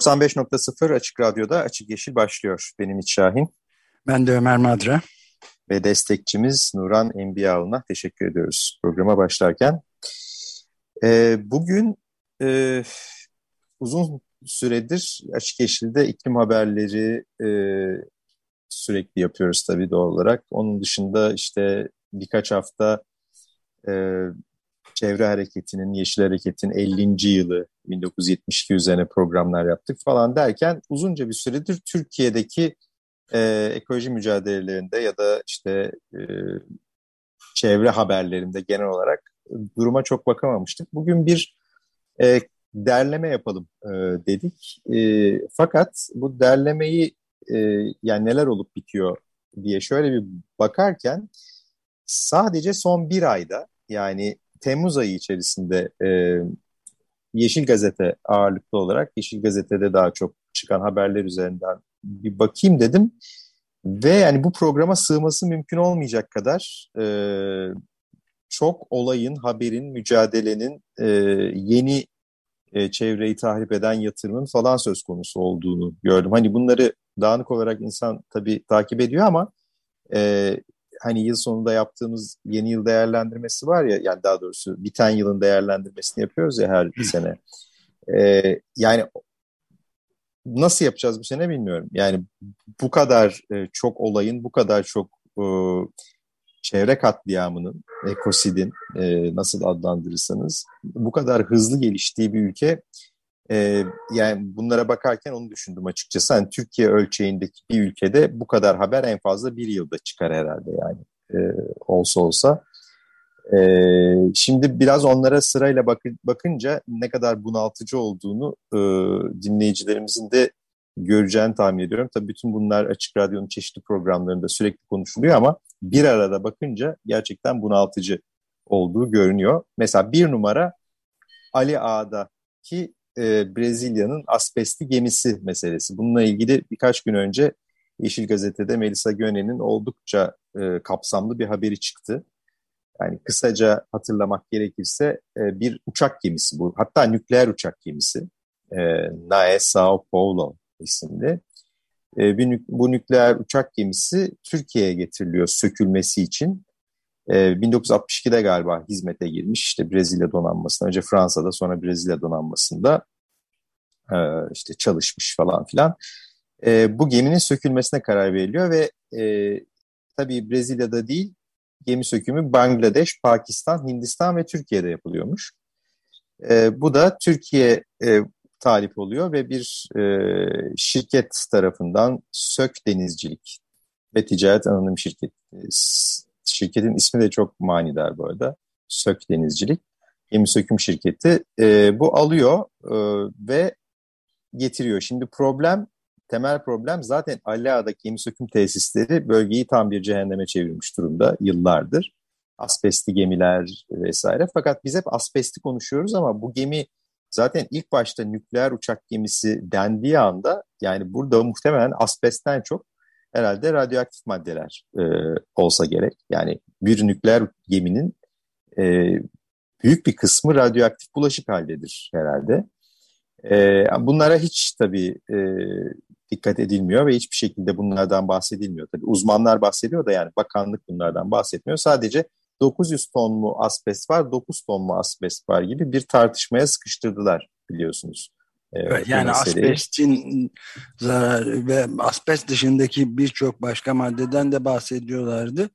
...95.0 Açık Radyo'da Açık Yeşil başlıyor. Benim İç Şahin. Ben de Ömer Madra. Ve destekçimiz Nuran Enbiyaoğlu'na teşekkür ediyoruz programa başlarken. Ee, bugün e, uzun süredir Açık Yeşil'de iklim haberleri e, sürekli yapıyoruz tabii doğal olarak. Onun dışında işte birkaç hafta e, Çevre Hareketi'nin, Yeşil Hareket'in 50. yılı 1972 üzerine programlar yaptık falan derken uzunca bir süredir Türkiye'deki e, ekoloji mücadelelerinde ya da işte e, çevre haberlerinde genel olarak duruma çok bakamamıştık. Bugün bir e, derleme yapalım e, dedik. E, fakat bu derlemeyi e, yani neler olup bitiyor diye şöyle bir bakarken sadece son bir ayda yani Temmuz ayı içerisinde e, Yeşil Gazete ağırlıklı olarak Yeşil Gazete'de daha çok çıkan haberler üzerinden bir bakayım dedim. Ve yani bu programa sığması mümkün olmayacak kadar e, çok olayın, haberin, mücadelenin e, yeni e, çevreyi tahrip eden yatırımın falan söz konusu olduğunu gördüm. Hani bunları dağınık olarak insan tabii takip ediyor ama e, hani yıl sonunda yaptığımız yeni yıl değerlendirmesi var ya yani daha doğrusu biten yılın değerlendirmesini yapıyoruz ya her sene. E, yani nasıl yapacağız bu sene bilmiyorum. Yani bu kadar e, çok olayın, bu kadar çok e, çevre katliamının, ekosidin e, nasıl adlandırırsanız bu kadar hızlı geliştiği bir ülke e, yani bunlara bakarken onu düşündüm açıkçası. Yani Türkiye ölçeğindeki bir ülkede bu kadar haber en fazla bir yılda çıkar herhalde yani e, olsa olsa. E, şimdi biraz onlara sırayla bak bakınca ne kadar bunaltıcı olduğunu e, dinleyicilerimizin de göreceğini tahmin ediyorum. Tabii bütün bunlar Açık Radyo'nun çeşitli programlarında sürekli konuşuluyor ama bir arada bakınca gerçekten bunaltıcı olduğu görünüyor. Mesela bir numara Ali Ağa'daki e, Brezilya'nın asbestli gemisi meselesi. Bununla ilgili birkaç gün önce Yeşil Gazete'de Melisa Göne'nin oldukça e, kapsamlı bir haberi çıktı. Yani kısaca hatırlamak gerekirse e, bir uçak gemisi bu. Hatta nükleer uçak gemisi. E, Nae Sao Paulo isimli. E, bu nükleer uçak gemisi Türkiye'ye getiriliyor sökülmesi için. E, 1962'de galiba hizmete girmiş işte Brezilya donanmasında. Önce Fransa'da sonra Brezilya donanmasında e, işte çalışmış falan filan. E, bu geminin sökülmesine karar veriliyor ve e, tabii Brezilya'da değil gemi sökümü Bangladeş, Pakistan, Hindistan ve Türkiye'de yapılıyormuş. Bu da Türkiye talip oluyor ve bir şirket tarafından Sök Denizcilik ve Ticaret Anonim Şirket. Şirketin ismi de çok manidar bu arada. Sök Denizcilik. Gemi söküm şirketi. E, bu alıyor e, ve getiriyor. Şimdi problem, temel problem zaten Aliağa'daki gemi söküm tesisleri bölgeyi tam bir cehenneme çevirmiş durumda yıllardır. Asbestli gemiler vesaire. Fakat biz hep asbesti konuşuyoruz ama bu gemi Zaten ilk başta nükleer uçak gemisi dendiği anda yani burada muhtemelen asbestten çok herhalde radyoaktif maddeler e, olsa gerek. Yani bir nükleer geminin e, büyük bir kısmı radyoaktif bulaşık haldedir herhalde. E, bunlara hiç tabii e, dikkat edilmiyor ve hiçbir şekilde bunlardan bahsedilmiyor. Tabii uzmanlar bahsediyor da yani bakanlık bunlardan bahsetmiyor. Sadece 900 ton mu asbest var, 9 ton mu asbest var gibi bir tartışmaya sıkıştırdılar biliyorsunuz. Evet, yani asbestin zararı ve asbest dışındaki birçok başka maddeden de bahsediyorlardı.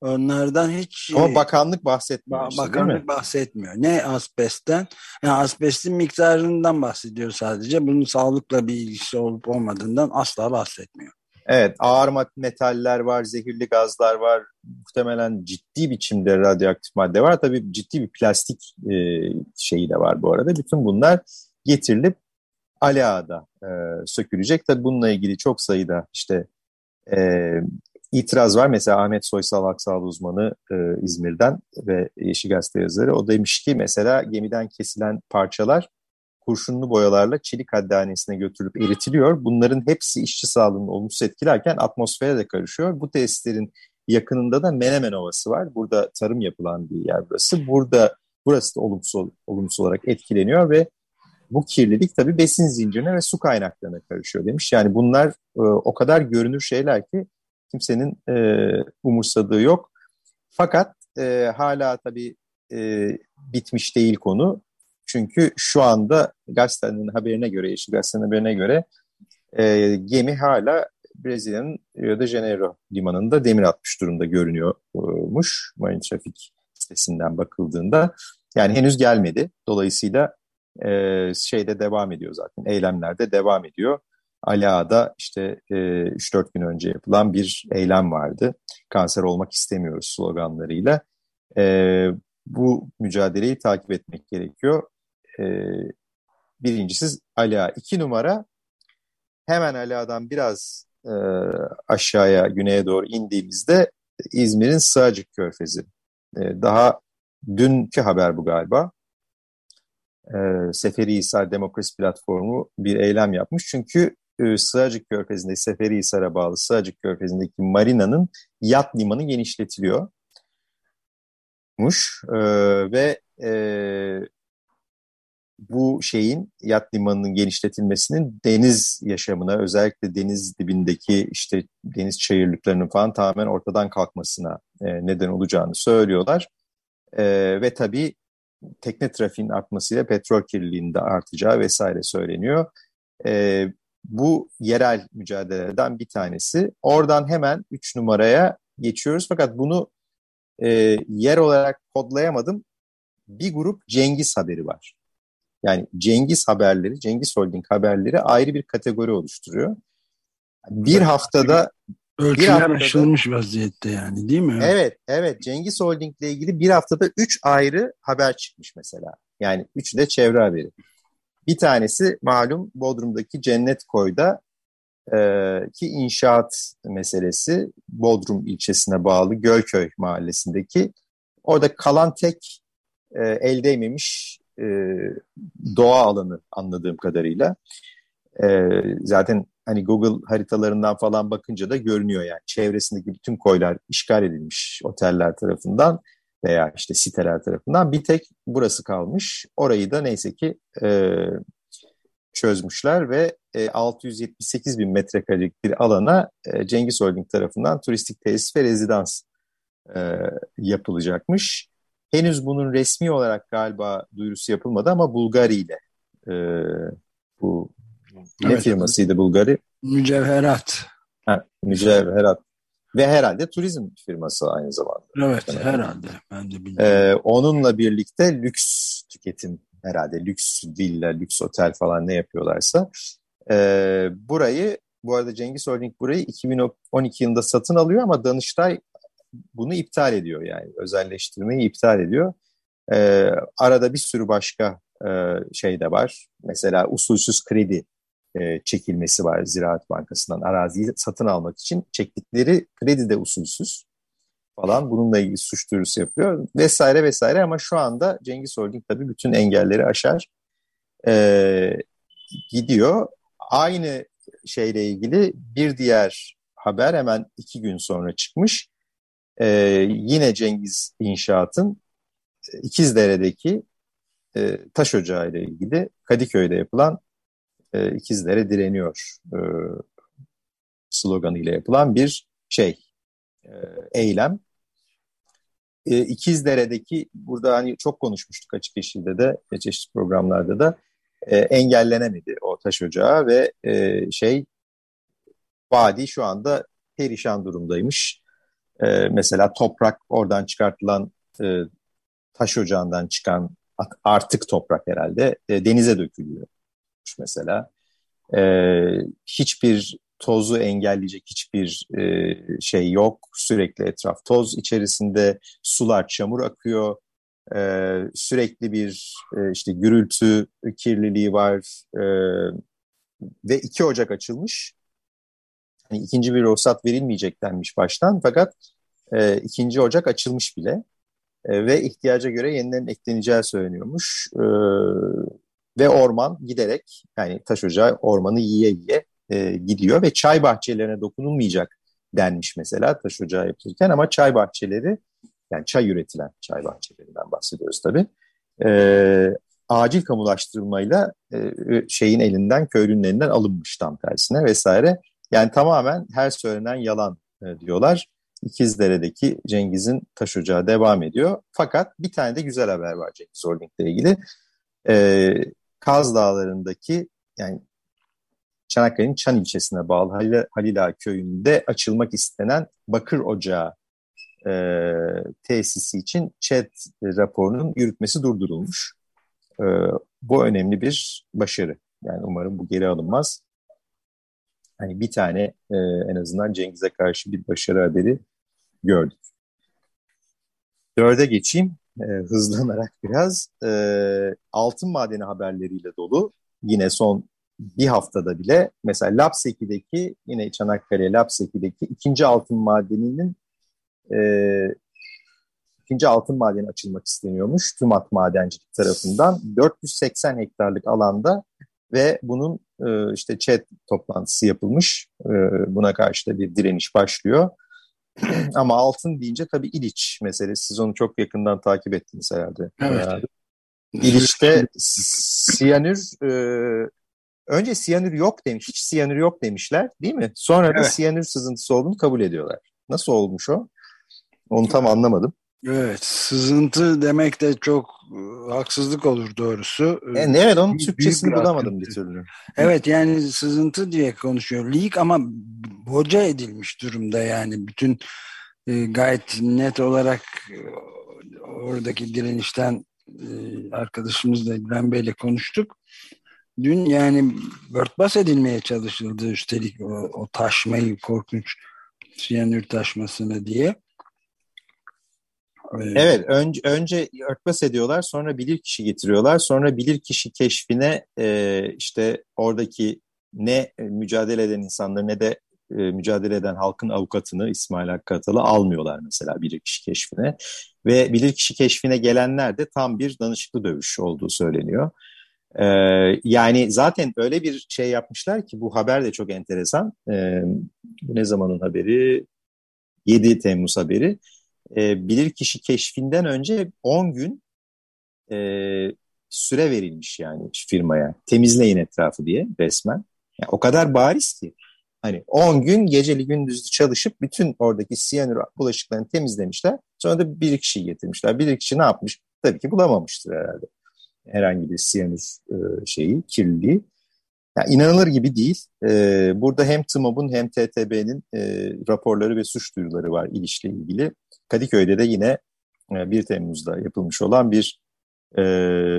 Onlardan hiç... Ama bakanlık bahsetmiyor. Ba bakanlık bahsetmiyor. Ne asbestten? Yani asbestin miktarından bahsediyor sadece. Bunun sağlıkla bir ilgisi olup olmadığından asla bahsetmiyor. Evet, ağır metaller var, zehirli gazlar var, muhtemelen ciddi biçimde radyoaktif madde var. Tabii ciddi bir plastik e, şeyi de var bu arada. Bütün bunlar getirilip Ali Ağa'da e, sökülecek. Tabii bununla ilgili çok sayıda işte e, itiraz var. Mesela Ahmet Soysal Aksal uzmanı e, İzmir'den ve Yeşil Gazete yazarı. O demiş ki mesela gemiden kesilen parçalar kurşunlu boyalarla çelik haddanesine götürülüp eritiliyor. Bunların hepsi işçi sağlığını olumsuz etkilerken atmosfere de karışıyor. Bu tesislerin yakınında da Menemen Ovası var. Burada tarım yapılan bir yer burası. Burada burası da olumsuz, olumsuz olarak etkileniyor ve bu kirlilik tabii besin zincirine ve su kaynaklarına karışıyor demiş. Yani bunlar e, o kadar görünür şeyler ki kimsenin e, umursadığı yok. Fakat e, hala tabii e, bitmiş değil konu. Çünkü şu anda gazetenin haberine göre, Yeşil Gazete'nin haberine göre e, gemi hala Brezilya'nın Rio de Janeiro limanında demir atmış durumda görünüyormuş. Marine Trafik sitesinden bakıldığında. Yani henüz gelmedi. Dolayısıyla e, şeyde devam ediyor zaten. Eylemlerde devam ediyor. Ali Ağa'da işte e, 3-4 gün önce yapılan bir eylem vardı. Kanser olmak istemiyoruz sloganlarıyla. E, bu mücadeleyi takip etmek gerekiyor. E, birincisi Ali Ağa. İki numara hemen Ali Ağa'dan biraz e, aşağıya, güneye doğru indiğimizde İzmir'in Sığacık Körfezi. E, daha dünkü haber bu galiba e, Seferihisar Demokrasi Platformu bir eylem yapmış. Çünkü e, Sığacık Körfezi'nde Seferihisar'a bağlı Sığacık Körfezi'ndeki marinanın yat limanı genişletiliyor. E, ve e, bu şeyin yat limanının genişletilmesinin deniz yaşamına özellikle deniz dibindeki işte deniz çayırlıklarının falan tamamen ortadan kalkmasına e, neden olacağını söylüyorlar. E, ve tabii tekne trafiğinin artmasıyla petrol kirliliğinin de artacağı vesaire söyleniyor. E, bu yerel mücadelelerden bir tanesi. Oradan hemen 3 numaraya geçiyoruz. Fakat bunu e, yer olarak kodlayamadım. Bir grup Cengiz haberi var. Yani Cengiz haberleri, Cengiz Holding haberleri ayrı bir kategori oluşturuyor. Bir haftada Ölçüler haftada, aşılmış vaziyette yani değil mi? Evet, evet. Cengiz Holding ile ilgili bir haftada üç ayrı haber çıkmış mesela. Yani üçü de çevre haberi. Bir tanesi malum Bodrum'daki Cennet Koy'da e, ki inşaat meselesi Bodrum ilçesine bağlı Gölköy mahallesindeki orada kalan tek e, el değmemiş e, doğa alanı anladığım kadarıyla. E, zaten hani Google haritalarından falan bakınca da görünüyor yani. Çevresindeki bütün koylar işgal edilmiş oteller tarafından veya işte siteler tarafından. Bir tek burası kalmış. Orayı da neyse ki e, çözmüşler ve e, 678 bin metrekarelik bir alana e, Cengiz Holding tarafından turistik tesis ve rezidans e, yapılacakmış. Henüz bunun resmi olarak galiba duyurusu yapılmadı ama Bulgari ile e, bu ne evet, firmasıydı Bulgari? Mücevherat. Ha, mücevherat. Ve herhalde turizm firması aynı zamanda. Evet yani, herhalde. Ben de bilmiyorum. Ee, onunla birlikte lüks tüketim herhalde. Lüks villa, lüks otel falan ne yapıyorlarsa. Ee, burayı bu arada Cengiz Holding burayı 2012 yılında satın alıyor ama Danıştay bunu iptal ediyor yani. Özelleştirmeyi iptal ediyor. Ee, arada bir sürü başka e, şey de var. Mesela usulsüz kredi e, çekilmesi var Ziraat Bankası'ndan araziyi satın almak için. Çektikleri kredi de usulsüz falan bununla ilgili suç duyurusu yapıyor vesaire vesaire ama şu anda Cengiz Holding tabii bütün engelleri aşar e, gidiyor. Aynı şeyle ilgili bir diğer haber hemen iki gün sonra çıkmış. E, yine Cengiz İnşaat'ın İkizdere'deki e, taş ocağı ile ilgili Kadıköy'de yapılan e, ikizlere direniyor e, sloganıyla yapılan bir şey, e, eylem. E, İkizdere'deki, burada hani çok konuşmuştuk açık yeşilde de, çeşitli programlarda da, e, engellenemedi o taş ocağı ve e, şey, vadi şu anda perişan durumdaymış. E, mesela toprak oradan çıkartılan e, taş ocağından çıkan artık toprak herhalde e, denize dökülüyor mesela. E, hiçbir tozu engelleyecek hiçbir e, şey yok. Sürekli etraf toz içerisinde sular çamur akıyor. E, sürekli bir e, işte gürültü kirliliği var e, ve 2 Ocak açılmış. Hani ikinci bir ruhsat verilmeyecek denmiş baştan fakat e, 2. Ocak açılmış bile e, ve ihtiyaca göre yeniden ekleneceği söyleniyormuş. E, ve orman giderek yani taş ocağı ormanı yiye yiye e, gidiyor ve çay bahçelerine dokunulmayacak denmiş mesela taş ocağı yapılırken ama çay bahçeleri yani çay üretilen çay bahçelerinden bahsediyoruz tabii. E, acil kamulaştırılmayla e, şeyin elinden, köylünün elinden alınmış tam tersine vesaire. Yani tamamen her söylenen yalan e, diyorlar. İkizdere'deki Cengiz'in taş ocağı devam ediyor. Fakat bir tane de güzel haber var Cengiz Holding ile ilgili. E, Kaz Dağları'ndaki yani Çanakkale'nin Çan ilçesine bağlı Halil, Halila köyünde açılmak istenen bakır ocağı e, tesisi için ÇED raporunun yürütmesi durdurulmuş. E, bu önemli bir başarı. Yani umarım bu geri alınmaz. Hani bir tane e, en azından Cengiz'e karşı bir başarı haberi gördük. Dörde geçeyim e, hızlanarak biraz. E, altın madeni haberleriyle dolu. Yine son bir haftada bile mesela Lapseki'deki yine Çanakkale Lapseki'deki ikinci altın madeninin e, ikinci altın madeni açılmak isteniyormuş TÜMAT Madencilik tarafından 480 hektarlık alanda ve bunun e, işte chat toplantısı yapılmış. E, buna karşı da bir direniş başlıyor. Ama altın deyince tabii İliç meselesi. Siz onu çok yakından takip ettiniz herhalde. Evet. Herhalde. İliç'te siyanür e, önce siyanür yok demiş. Hiç siyanür yok demişler değil mi? Sonra evet. da siyanür sızıntısı olduğunu kabul ediyorlar. Nasıl olmuş o? Onu tam anlamadım. Evet, sızıntı demek de çok haksızlık olur doğrusu. E, evet, onun Türkçesini bulamadım bir türlü. Evet, yani sızıntı diye konuşuyor. Leak ama boca edilmiş durumda yani. Bütün e, gayet net olarak e, oradaki direnişten e, arkadaşımızla İbrahim Bey'le konuştuk. Dün yani örtbas edilmeye çalışıldı üstelik o, o taşmayı korkunç siyanür taşmasını diye. Evet, önce, önce örtbas ediyorlar, sonra bilir kişi getiriyorlar, sonra bilir kişi keşfine e, işte oradaki ne mücadele eden insanları ne de e, mücadele eden halkın avukatını İsmail Hakkı almıyorlar mesela bilirkişi keşfine. Ve bilirkişi keşfine gelenler de tam bir danışıklı dövüş olduğu söyleniyor. E, yani zaten öyle bir şey yapmışlar ki bu haber de çok enteresan. E, ne zamanın haberi? 7 Temmuz haberi e, bilirkişi keşfinden önce 10 gün e, süre verilmiş yani firmaya. Temizleyin etrafı diye resmen. Yani o kadar bariz ki. Hani 10 gün geceli gündüzlü çalışıp bütün oradaki siyanür bulaşıklarını temizlemişler. Sonra da bir kişiyi getirmişler. Bir kişi ne yapmış? Tabii ki bulamamıştır herhalde. Herhangi bir siyanür e, şeyi, kirliliği. Yani inanılır gibi değil. E, burada hem TMOB'un hem TTB'nin e, raporları ve suç duyuruları var ilişle ilgili. Kadıköy'de de yine 1 e, Temmuz'da yapılmış olan bir e,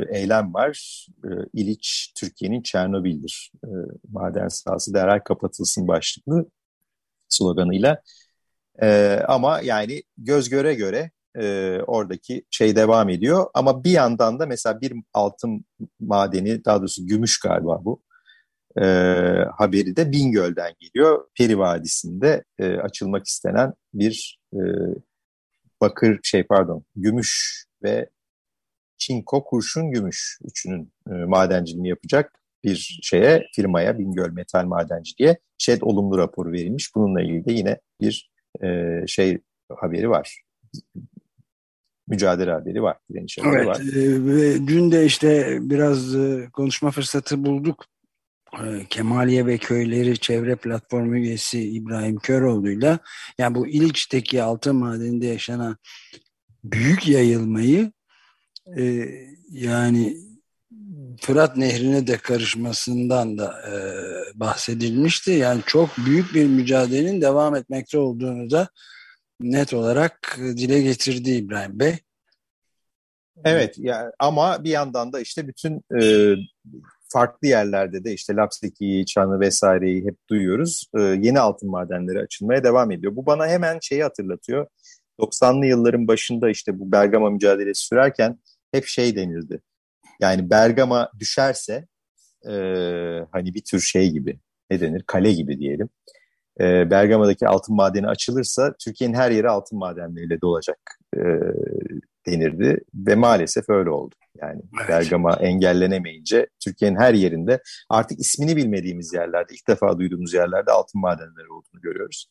eylem var. E, İliç Türkiye'nin Çernobil'dir. E, maden sahası derhal kapatılsın başlıklı sloganıyla. E, ama yani göz göre göre e, oradaki şey devam ediyor. Ama bir yandan da mesela bir altın madeni daha doğrusu gümüş galiba bu e, haberi de Bingöl'den geliyor. Peri Vadisi'nde e, açılmak istenen bir e, bakır şey pardon gümüş ve çinko kurşun gümüş üçünün e, madenciliğini yapacak bir şeye firmaya Bingöl Metal Madenciliğe ÇED olumlu raporu verilmiş. Bununla ilgili de yine bir e, şey haberi var. Mücadele haberi var. Direniş haberi evet, var. E, ve dün de işte biraz e, konuşma fırsatı bulduk. E, Kemaliye ve Köyleri Çevre Platformu üyesi İbrahim Köroğlu'yla yani bu İliç'teki altın madeninde yaşanan büyük yayılmayı e, yani Fırat Nehri'ne de karışmasından da e, bahsedilmişti. Yani çok büyük bir mücadelenin devam etmekte olduğunu da net olarak dile getirdi İbrahim Bey. Evet yani ama bir yandan da işte bütün e, farklı yerlerde de işte Lapseki'yi, Çan'ı vesaireyi hep duyuyoruz. E, yeni altın madenleri açılmaya devam ediyor. Bu bana hemen şeyi hatırlatıyor. 90'lı yılların başında işte bu Bergama mücadelesi sürerken hep şey denirdi. Yani Bergama düşerse e, hani bir tür şey gibi ne denir kale gibi diyelim. E, Bergama'daki altın madeni açılırsa Türkiye'nin her yeri altın madenleriyle dolacak e, denirdi ve maalesef öyle oldu. Yani evet. Bergama engellenemeyince Türkiye'nin her yerinde artık ismini bilmediğimiz yerlerde, ilk defa duyduğumuz yerlerde altın madenleri olduğunu görüyoruz.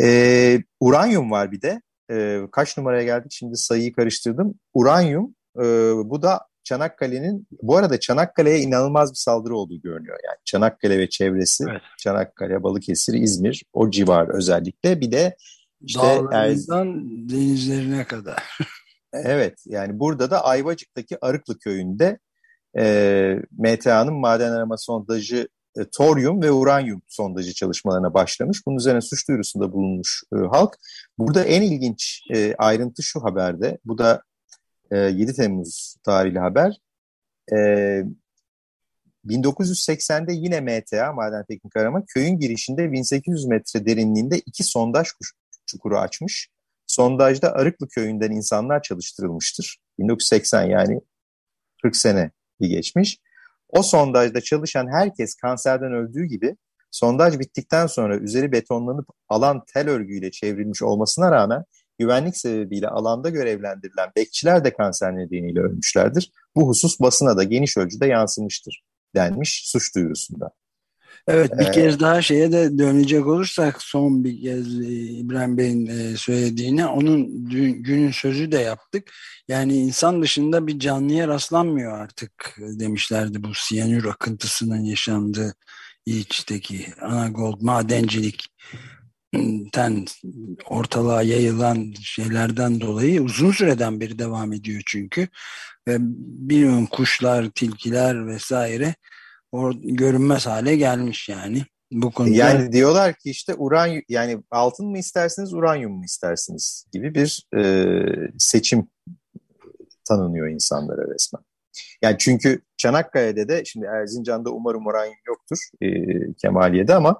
Ee, uranyum var bir de. Ee, kaç numaraya geldik şimdi sayıyı karıştırdım. Uranyum e, bu da Çanakkale'nin bu arada Çanakkale'ye inanılmaz bir saldırı olduğu görünüyor. Yani Çanakkale ve çevresi, evet. Çanakkale, Balıkesir, İzmir o civar özellikle. Bir de işte Dağlarından er... denizlerine kadar. evet yani burada da Ayvacık'taki Arıklı köyünde e, MTA'nın maden arama sondajı e, toryum ve uranyum sondajı çalışmalarına başlamış. Bunun üzerine suç duyurusunda bulunmuş e, halk. Burada en ilginç e, ayrıntı şu haberde. Bu da e, 7 Temmuz tarihli haber. E, 1980'de yine MTA, Maden Teknik Arama, köyün girişinde 1800 metre derinliğinde iki sondaj çukuru açmış. Sondajda Arıklı köyünden insanlar çalıştırılmıştır. 1980 yani 40 sene bir geçmiş. O sondajda çalışan herkes kanserden öldüğü gibi sondaj bittikten sonra üzeri betonlanıp alan tel örgüyle çevrilmiş olmasına rağmen güvenlik sebebiyle alanda görevlendirilen bekçiler de kanser nedeniyle ölmüşlerdir. Bu husus basına da geniş ölçüde yansımıştır denmiş suç duyurusunda. Evet bir ee, kez daha şeye de dönecek olursak son bir kez e, İbrahim Bey'in e, söylediğine onun dün, günün sözü de yaptık. Yani insan dışında bir canlıya rastlanmıyor artık demişlerdi bu siyanür akıntısının yaşandığı İç'teki Anagold madencilik ten ortalığa yayılan şeylerden dolayı uzun süreden beri devam ediyor çünkü. Ve bilmiyorum kuşlar, tilkiler vesaire or görünmez hale gelmiş yani. Bu konuda... Yani diyorlar ki işte uranyum yani altın mı istersiniz uranyum mu istersiniz gibi bir e, seçim tanınıyor insanlara resmen. Yani çünkü Çanakkale'de de şimdi Erzincan'da umarım uranyum yoktur e, Kemaliye'de ama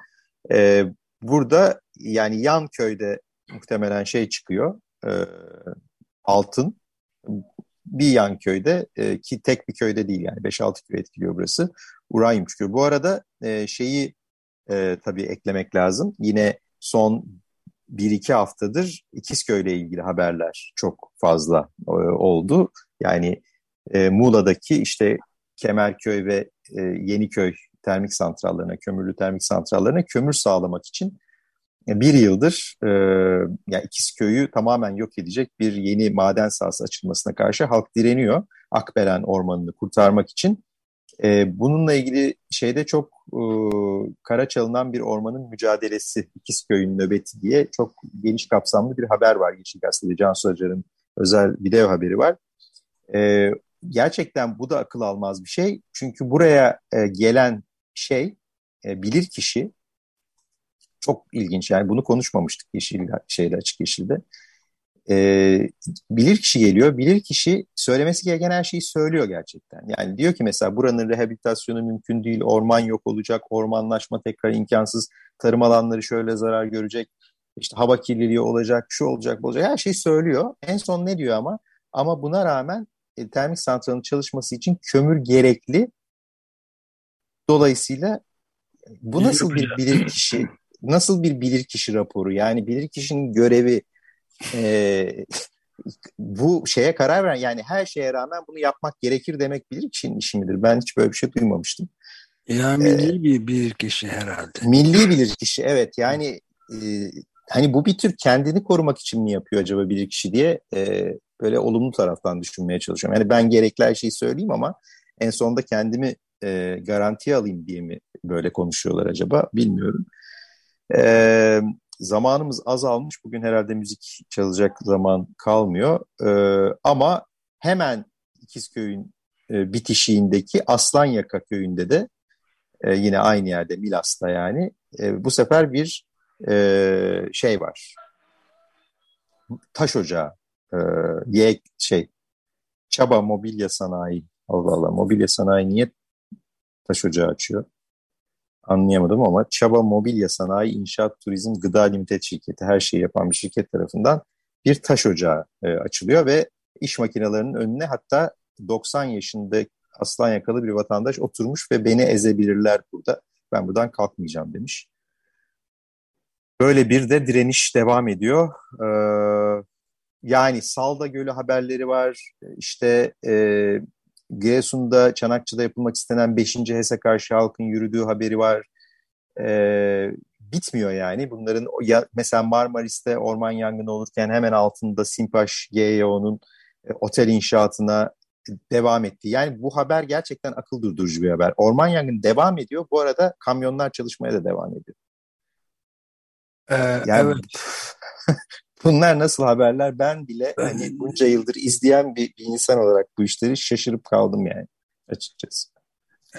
e, burada yani yan köyde muhtemelen şey çıkıyor e, altın bir yan köyde e, ki tek bir köyde değil yani 5-6 köy etkiliyor burası uranyum çıkıyor. Bu arada e, şeyi e, tabii eklemek lazım. Yine son 1-2 haftadır İkizköy ile ilgili haberler çok fazla e, oldu. Yani e, Muğla'daki işte Kemerköy ve e, Yeniköy termik santrallarına, kömürlü termik santrallarına kömür sağlamak için e, bir yıldır e, yani İkizköy'ü tamamen yok edecek bir yeni maden sahası açılmasına karşı halk direniyor. Akbelen ormanını kurtarmak için. E, bununla ilgili şeyde çok e, kara çalınan bir ormanın mücadelesi İkizköy'ün nöbeti diye çok geniş kapsamlı bir haber var Yeşil Gazete'de. Cansu Acar'ın özel video haberi var. E, gerçekten bu da akıl almaz bir şey. Çünkü buraya e, gelen şey e, bilir kişi çok ilginç. Yani bunu konuşmamıştık yeşil şeyde açık yeşilde e, bilir kişi geliyor. Bilir kişi söylemesi gereken her şeyi söylüyor gerçekten. Yani diyor ki mesela buranın rehabilitasyonu mümkün değil, orman yok olacak, ormanlaşma tekrar imkansız, tarım alanları şöyle zarar görecek, işte hava kirliliği olacak, şu olacak, bu olacak. Her şeyi söylüyor. En son ne diyor ama? Ama buna rağmen e, termik santralın çalışması için kömür gerekli. Dolayısıyla bu nasıl bir bilir kişi, nasıl bir bilir kişi raporu? Yani bilir kişinin görevi e, bu şeye karar veren yani her şeye rağmen bunu yapmak gerekir demek bilir kişinin işi midir? Ben hiç böyle bir şey duymamıştım. Ya milli ee, bir bilir kişi herhalde. Milli bilir kişi evet yani e, hani bu bir tür kendini korumak için mi yapıyor acaba bilir kişi diye e, böyle olumlu taraftan düşünmeye çalışıyorum. Yani ben gerekli her şeyi söyleyeyim ama en sonunda kendimi e, garantiye alayım diye mi böyle konuşuyorlar acaba bilmiyorum. E, zamanımız azalmış. Bugün herhalde müzik çalacak zaman kalmıyor. E, ama hemen İkizköy'ün e, bitişiğindeki Aslanyaka köyünde de e, yine aynı yerde Milas'ta yani e, bu sefer bir e, şey var. Taş ocağı e, diye şey Çaba Mobilya Sanayi Allah Allah mobilya sanayi niye taş ocağı açıyor. Anlayamadım ama Çaba Mobilya Sanayi İnşaat Turizm Gıda Limited şirketi her şeyi yapan bir şirket tarafından bir taş ocağı e, açılıyor ve iş makinelerinin önüne hatta 90 yaşında aslan yakalı bir vatandaş oturmuş ve beni ezebilirler burada. Ben buradan kalkmayacağım demiş. Böyle bir de direniş devam ediyor. Ee, yani Salda Gölü haberleri var. İşte e, Giresun'da, Çanakçı'da yapılmak istenen 5. HES'e karşı halkın yürüdüğü haberi var. E, bitmiyor yani. Bunların ya, mesela Marmaris'te orman yangını olurken hemen altında Simpaş GYO'nun e, otel inşaatına devam etti. Yani bu haber gerçekten akıl durdurucu bir haber. Orman yangını devam ediyor. Bu arada kamyonlar çalışmaya da devam ediyor. Ee, yani evet. bunlar nasıl haberler? Ben bile hani bunca yıldır izleyen bir, bir insan olarak bu işleri şaşırıp kaldım yani açıkçası.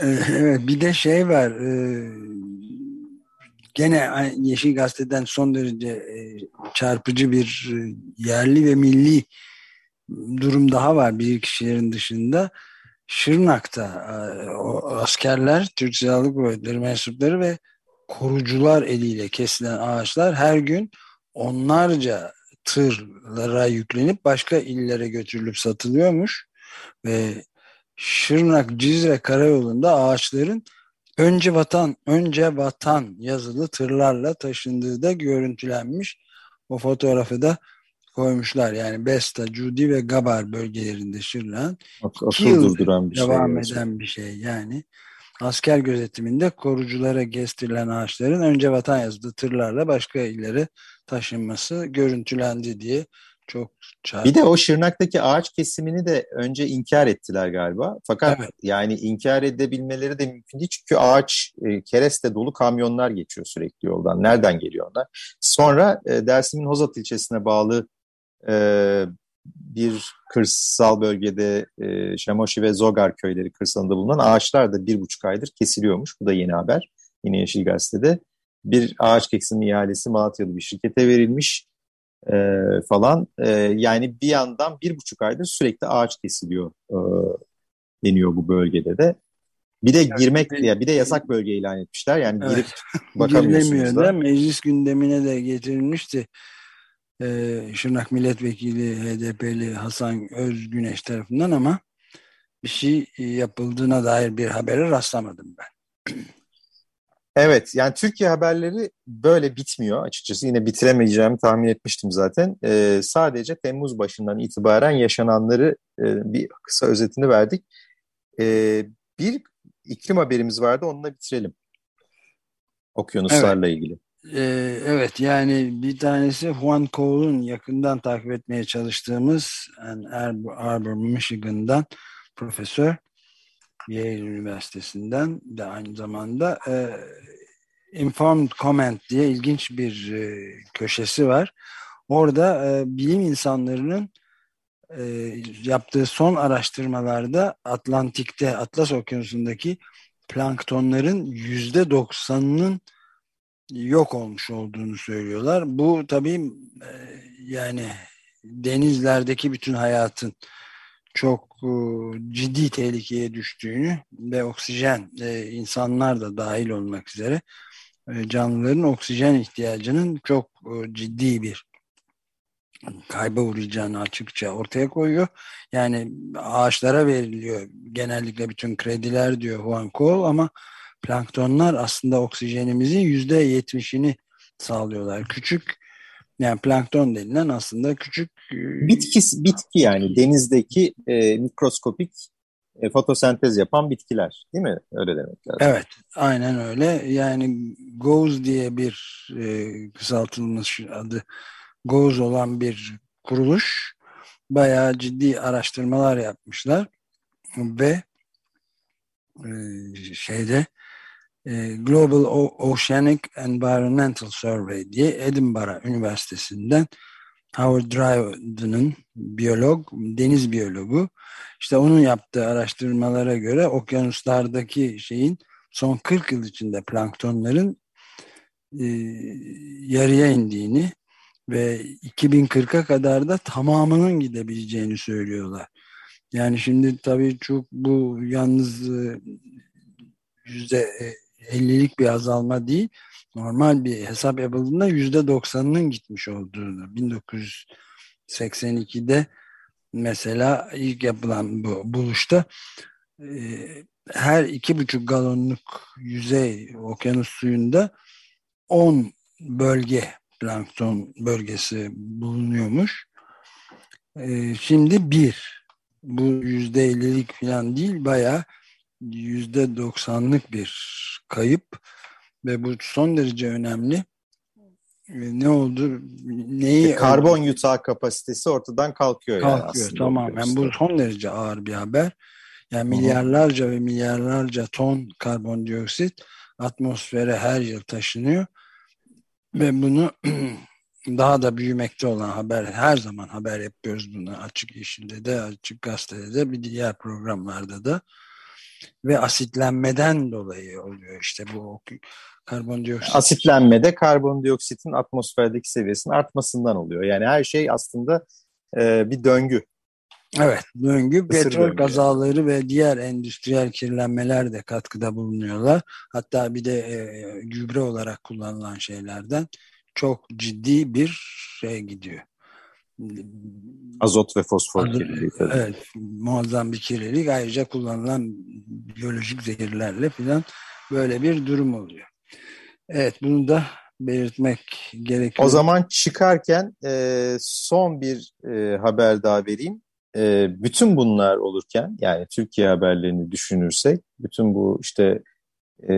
Evet bir de şey var e, gene Yeşil Gazete'den son derece e, çarpıcı bir e, yerli ve milli durum daha var bir kişilerin dışında. Şırnak'ta o askerler, Türk Silahlı Kuvvetleri mensupları ve korucular eliyle kesilen ağaçlar her gün onlarca tırlara yüklenip başka illere götürülüp satılıyormuş ve Şırnak Cizre Karayolu'nda ağaçların önce vatan önce vatan yazılı tırlarla taşındığı da görüntülenmiş. O fotoğrafı da koymuşlar. Yani Besta, Cudi ve Gabar bölgelerinde Şırnak'ın akıl durduran bir devam şey. eden bir şey. Yani asker gözetiminde koruculara gestirilen ağaçların önce vatan yazılı tırlarla başka illere taşınması görüntülendi diye çok çarpıcı. Bir de o Şırnak'taki ağaç kesimini de önce inkar ettiler galiba. Fakat evet. yani inkar edebilmeleri de mümkün değil çünkü ağaç e, kereste dolu kamyonlar geçiyor sürekli yoldan. Nereden geliyor onlar? Sonra e, Dersim'in Hozat ilçesine bağlı e, bir kırsal bölgede e, Şamoşi ve Zogar köyleri kırsalında bulunan ağaçlar da bir buçuk aydır kesiliyormuş. Bu da yeni haber. Yine Yeşil Gazete'de. Bir ağaç kesimi ihalesi Malatya'da bir şirkete verilmiş e, falan. E, yani bir yandan bir buçuk aydır sürekli ağaç kesiliyor e, deniyor bu bölgede de. Bir de girmek ya bir de yasak bölge ilan etmişler. Yani evet. girip bakamıyorsunuz da. Meclis gündemine de getirilmişti e, Şırnak Milletvekili HDP'li Hasan Özgüneş tarafından ama bir şey yapıldığına dair bir habere rastlamadım ben. Evet yani Türkiye haberleri böyle bitmiyor açıkçası yine bitiremeyeceğimi tahmin etmiştim zaten. Ee, sadece Temmuz başından itibaren yaşananları e, bir kısa özetini verdik. Ee, bir iklim haberimiz vardı onunla bitirelim. Okyanuslarla evet. ilgili. Ee, evet yani bir tanesi Juan Cole'un yakından takip etmeye çalıştığımız Ann Arbor, Michigan'dan profesör Yale Üniversitesi'nden de aynı zamanda e, Informed Comment diye ilginç bir e, köşesi var. Orada e, bilim insanlarının e, yaptığı son araştırmalarda Atlantik'te, Atlas Okyanusu'ndaki planktonların yüzde doksanının yok olmuş olduğunu söylüyorlar. Bu tabii e, yani denizlerdeki bütün hayatın çok e, ciddi tehlikeye düştüğünü ve oksijen e, insanlar da dahil olmak üzere canlıların oksijen ihtiyacının çok ciddi bir kayba uğrayacağını açıkça ortaya koyuyor. Yani ağaçlara veriliyor genellikle bütün krediler diyor Juan Cole ama planktonlar aslında oksijenimizin yüzde yetmişini sağlıyorlar. Küçük yani plankton denilen aslında küçük e, bitki bitki yani denizdeki e, mikroskopik e, fotosentez yapan bitkiler değil mi? Öyle demek lazım. Evet aynen öyle. Yani GOES diye bir e, kısaltılmış adı GOES olan bir kuruluş bayağı ciddi araştırmalar yapmışlar ve e, şeyde Global Oceanic Environmental Survey diye Edinburgh Üniversitesi'nden Howard Dryden'ın biyolog, deniz biyologu işte onun yaptığı araştırmalara göre okyanuslardaki şeyin son 40 yıl içinde planktonların e, yarıya indiğini ve 2040'a kadar da tamamının gidebileceğini söylüyorlar. Yani şimdi tabii çok bu yalnız e, yüzde 50'lik bir azalma değil. Normal bir hesap yapıldığında yüzde 90'ının gitmiş olduğunu 1982'de mesela ilk yapılan bu buluşta e, her iki buçuk galonluk yüzey okyanus suyunda 10 bölge plankton bölgesi bulunuyormuş. E, şimdi bir bu yüzde ellilik falan değil baya yüzde doksanlık bir kayıp ve bu son derece önemli. E, ne oldu? Neyi? E, karbon yutağı kapasitesi ortadan kalkıyor. Kalkıyor yani tamamen. Bu son derece ağır bir haber. Yani milyarlarca ve milyarlarca ton karbondioksit atmosfere her yıl taşınıyor. Ve bunu daha da büyümekte olan haber her zaman haber yapıyoruz bunu açık yeşilde de açık gazetede de bir diğer programlarda da ve asitlenmeden dolayı oluyor işte bu karbondioksit. Asitlenmede karbondioksitin atmosferdeki seviyesinin artmasından oluyor. Yani her şey aslında e, bir döngü. Evet, döngü, Isır petrol döngü. kazaları ve diğer endüstriyel kirlenmeler de katkıda bulunuyorlar. Hatta bir de e, gübre olarak kullanılan şeylerden çok ciddi bir şey gidiyor. Azot ve fosfor Azot, kirliliği. Tabii. Evet, muazzam bir kirlilik. Ayrıca kullanılan biyolojik zehirlerle falan böyle bir durum oluyor. Evet, bunu da belirtmek gerekiyor. O zaman çıkarken e, son bir e, haber daha vereyim. E, bütün bunlar olurken yani Türkiye haberlerini düşünürsek bütün bu işte e,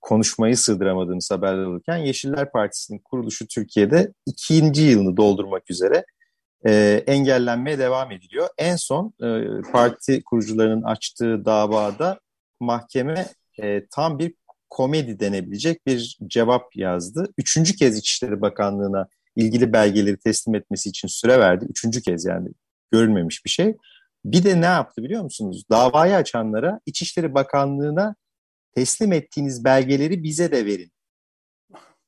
konuşmayı sığdıramadığımız haberler olurken Yeşiller Partisi'nin kuruluşu Türkiye'de ikinci yılını doldurmak üzere e, engellenmeye devam ediliyor. En son e, parti kurucularının açtığı davada mahkeme e, tam bir komedi denebilecek bir cevap yazdı. Üçüncü kez İçişleri Bakanlığı'na ilgili belgeleri teslim etmesi için süre verdi. Üçüncü kez yani görülmemiş bir şey. Bir de ne yaptı biliyor musunuz? Davayı açanlara İçişleri Bakanlığı'na teslim ettiğiniz belgeleri bize de verin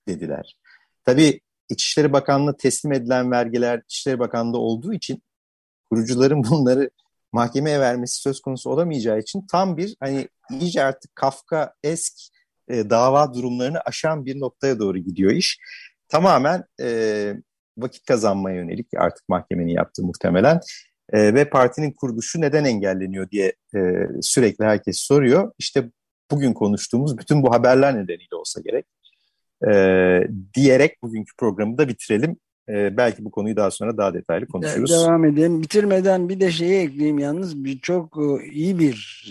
dediler. Tabii İçişleri Bakanlığı teslim edilen vergiler İçişleri Bakanlığı olduğu için kurucuların bunları mahkemeye vermesi söz konusu olamayacağı için tam bir hani iyice artık Kafka esk e, dava durumlarını aşan bir noktaya doğru gidiyor iş. Tamamen e, vakit kazanmaya yönelik artık mahkemenin yaptığı muhtemelen e, ve partinin kuruluşu neden engelleniyor diye e, sürekli herkes soruyor. İşte bugün konuştuğumuz bütün bu haberler nedeniyle olsa gerek e, diyerek bugünkü programı da bitirelim. E, belki bu konuyu daha sonra daha detaylı konuşuruz. Devam edelim. Bitirmeden bir de şeyi ekleyeyim yalnız bir çok e, iyi bir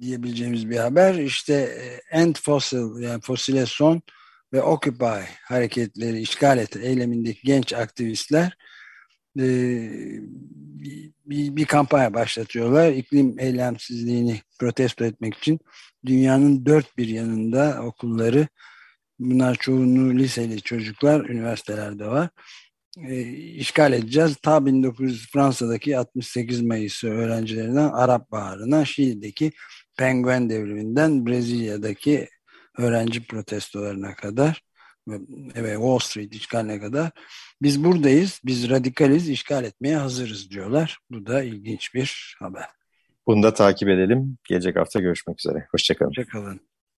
diyebileceğimiz bir haber. İşte End Fossil yani fosile son ve Occupy hareketleri işgal et eylemindeki genç aktivistler e, bir, bir kampanya başlatıyorlar. İklim eylemsizliğini protesto etmek için dünyanın dört bir yanında okulları bunlar çoğunluğu liseli çocuklar üniversitelerde var e, işgal edeceğiz. Ta 1900 Fransa'daki 68 Mayıs'ı öğrencilerinden Arap Baharı'na Şili'deki Penguen devriminden Brezilya'daki öğrenci protestolarına kadar ve Wall Street işgaline kadar biz buradayız, biz radikaliz, işgal etmeye hazırız diyorlar. Bu da ilginç bir haber. Bunu da takip edelim. Gelecek hafta görüşmek üzere. Hoşçakalın. Hoşçakalın.